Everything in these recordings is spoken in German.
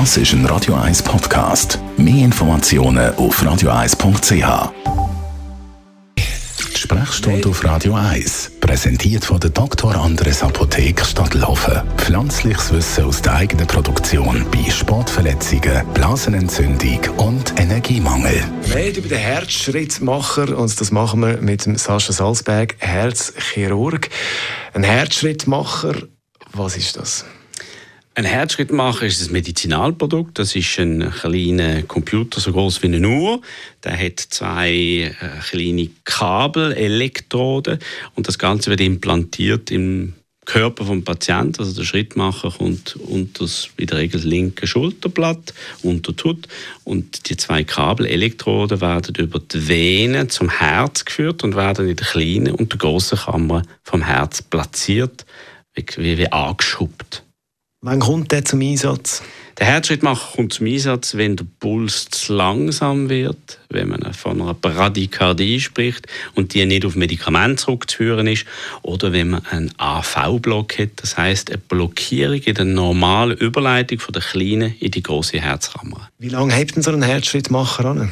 Das ist ein Radio 1 Podcast. Mehr Informationen auf radio1.ch. Die Sprechstunde auf Radio 1, präsentiert von der Dr. Andres Apotheke Stadtlaufen. Pflanzliches Wissen aus der eigenen Produktion bei Sportverletzungen, Blasenentzündung und Energiemangel. Wir über den Herzschrittmacher und das machen wir mit dem Sascha Salzberg, Herzchirurg. Ein Herzschrittmacher, was ist das? Ein Herzschrittmacher ist ein Medizinalprodukt. Das ist ein kleiner Computer, so groß wie eine Uhr. Der hat zwei äh, kleine Kabel, Elektroden und das Ganze wird implantiert im Körper vom Patienten. Also der Schrittmacher kommt unter das, in der Regel linke Schulterblatt, unter die Hut und die zwei Kabel, Elektroden werden über die Venen zum Herz geführt und werden in der kleinen und der großen Kammer vom Herz platziert, wie, wie angeschubbt. Wann kommt der zum Einsatz? Der Herzschrittmacher kommt zum Einsatz, wenn der Puls zu langsam wird, wenn man von einer Bradykardie spricht und die nicht auf Medikamente zurückzuführen ist, oder wenn man einen AV-Block hat, das heißt eine Blockierung in der normalen Überleitung von der kleinen in die große Herzkammer. Wie lange hält denn so ein Herzschrittmacher an?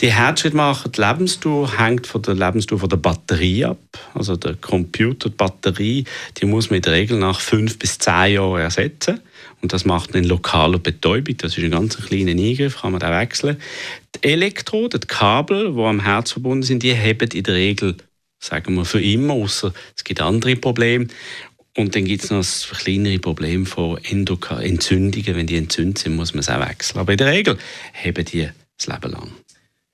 Die Herzschrittmacher, die Lebensdauer hängt von der Lebensdauer der Batterie ab. Also der Computer, die Batterie, die muss man in der Regel nach fünf bis zehn Jahren ersetzen. Und das macht man in lokaler Betäubung. Das ist ein ganz kleiner Eingriff, kann man da wechseln. Die Elektroden, die Kabel, die am Herz verbunden sind, die haben in der Regel, sagen wir, für immer, außer es gibt andere Probleme. Und dann gibt es noch das kleinere Problem von Endoka Entzündungen. Wenn die entzündet sind, muss man es auch wechseln. Aber in der Regel haben die das Leben lang.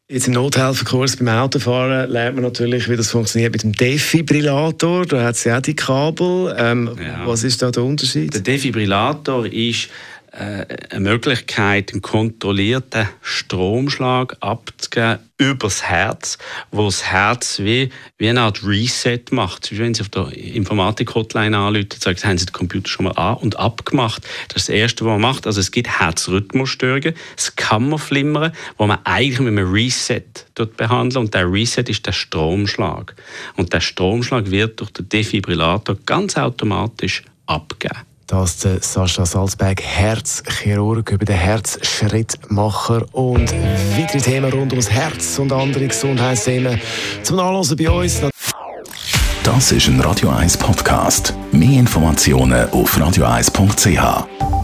Jetzt im Nothelferkurs beim Autofahren lernt man natürlich, wie das funktioniert mit dem Defibrillator. Da hat es ja auch die Kabel. Ähm, ja. Was ist da der Unterschied? Der Defibrillator ist eine Möglichkeit, einen kontrollierten Stromschlag abzugeben übers Herz, wo das Herz wie, wie eine Art Reset macht. Wenn Sie auf der Informatik-Hotline anrufen, sagen Sie, haben Sie den Computer schon mal an- und abgemacht. Das ist das Erste, was man macht. Also es gibt Herzrhythmusstörungen, das Kammerflimmern, wo man eigentlich mit einem Reset dort behandeln und der Reset ist der Stromschlag. Und der Stromschlag wird durch den Defibrillator ganz automatisch abgegeben. Das ist Sascha Salzberg, Herzchirurg über den Herzschrittmacher und weitere Themen rund ums Herz und andere Gesundheitsthemen zum Nachlesen bei uns. Das ist ein Radio 1 Podcast. Mehr Informationen auf radio1.ch.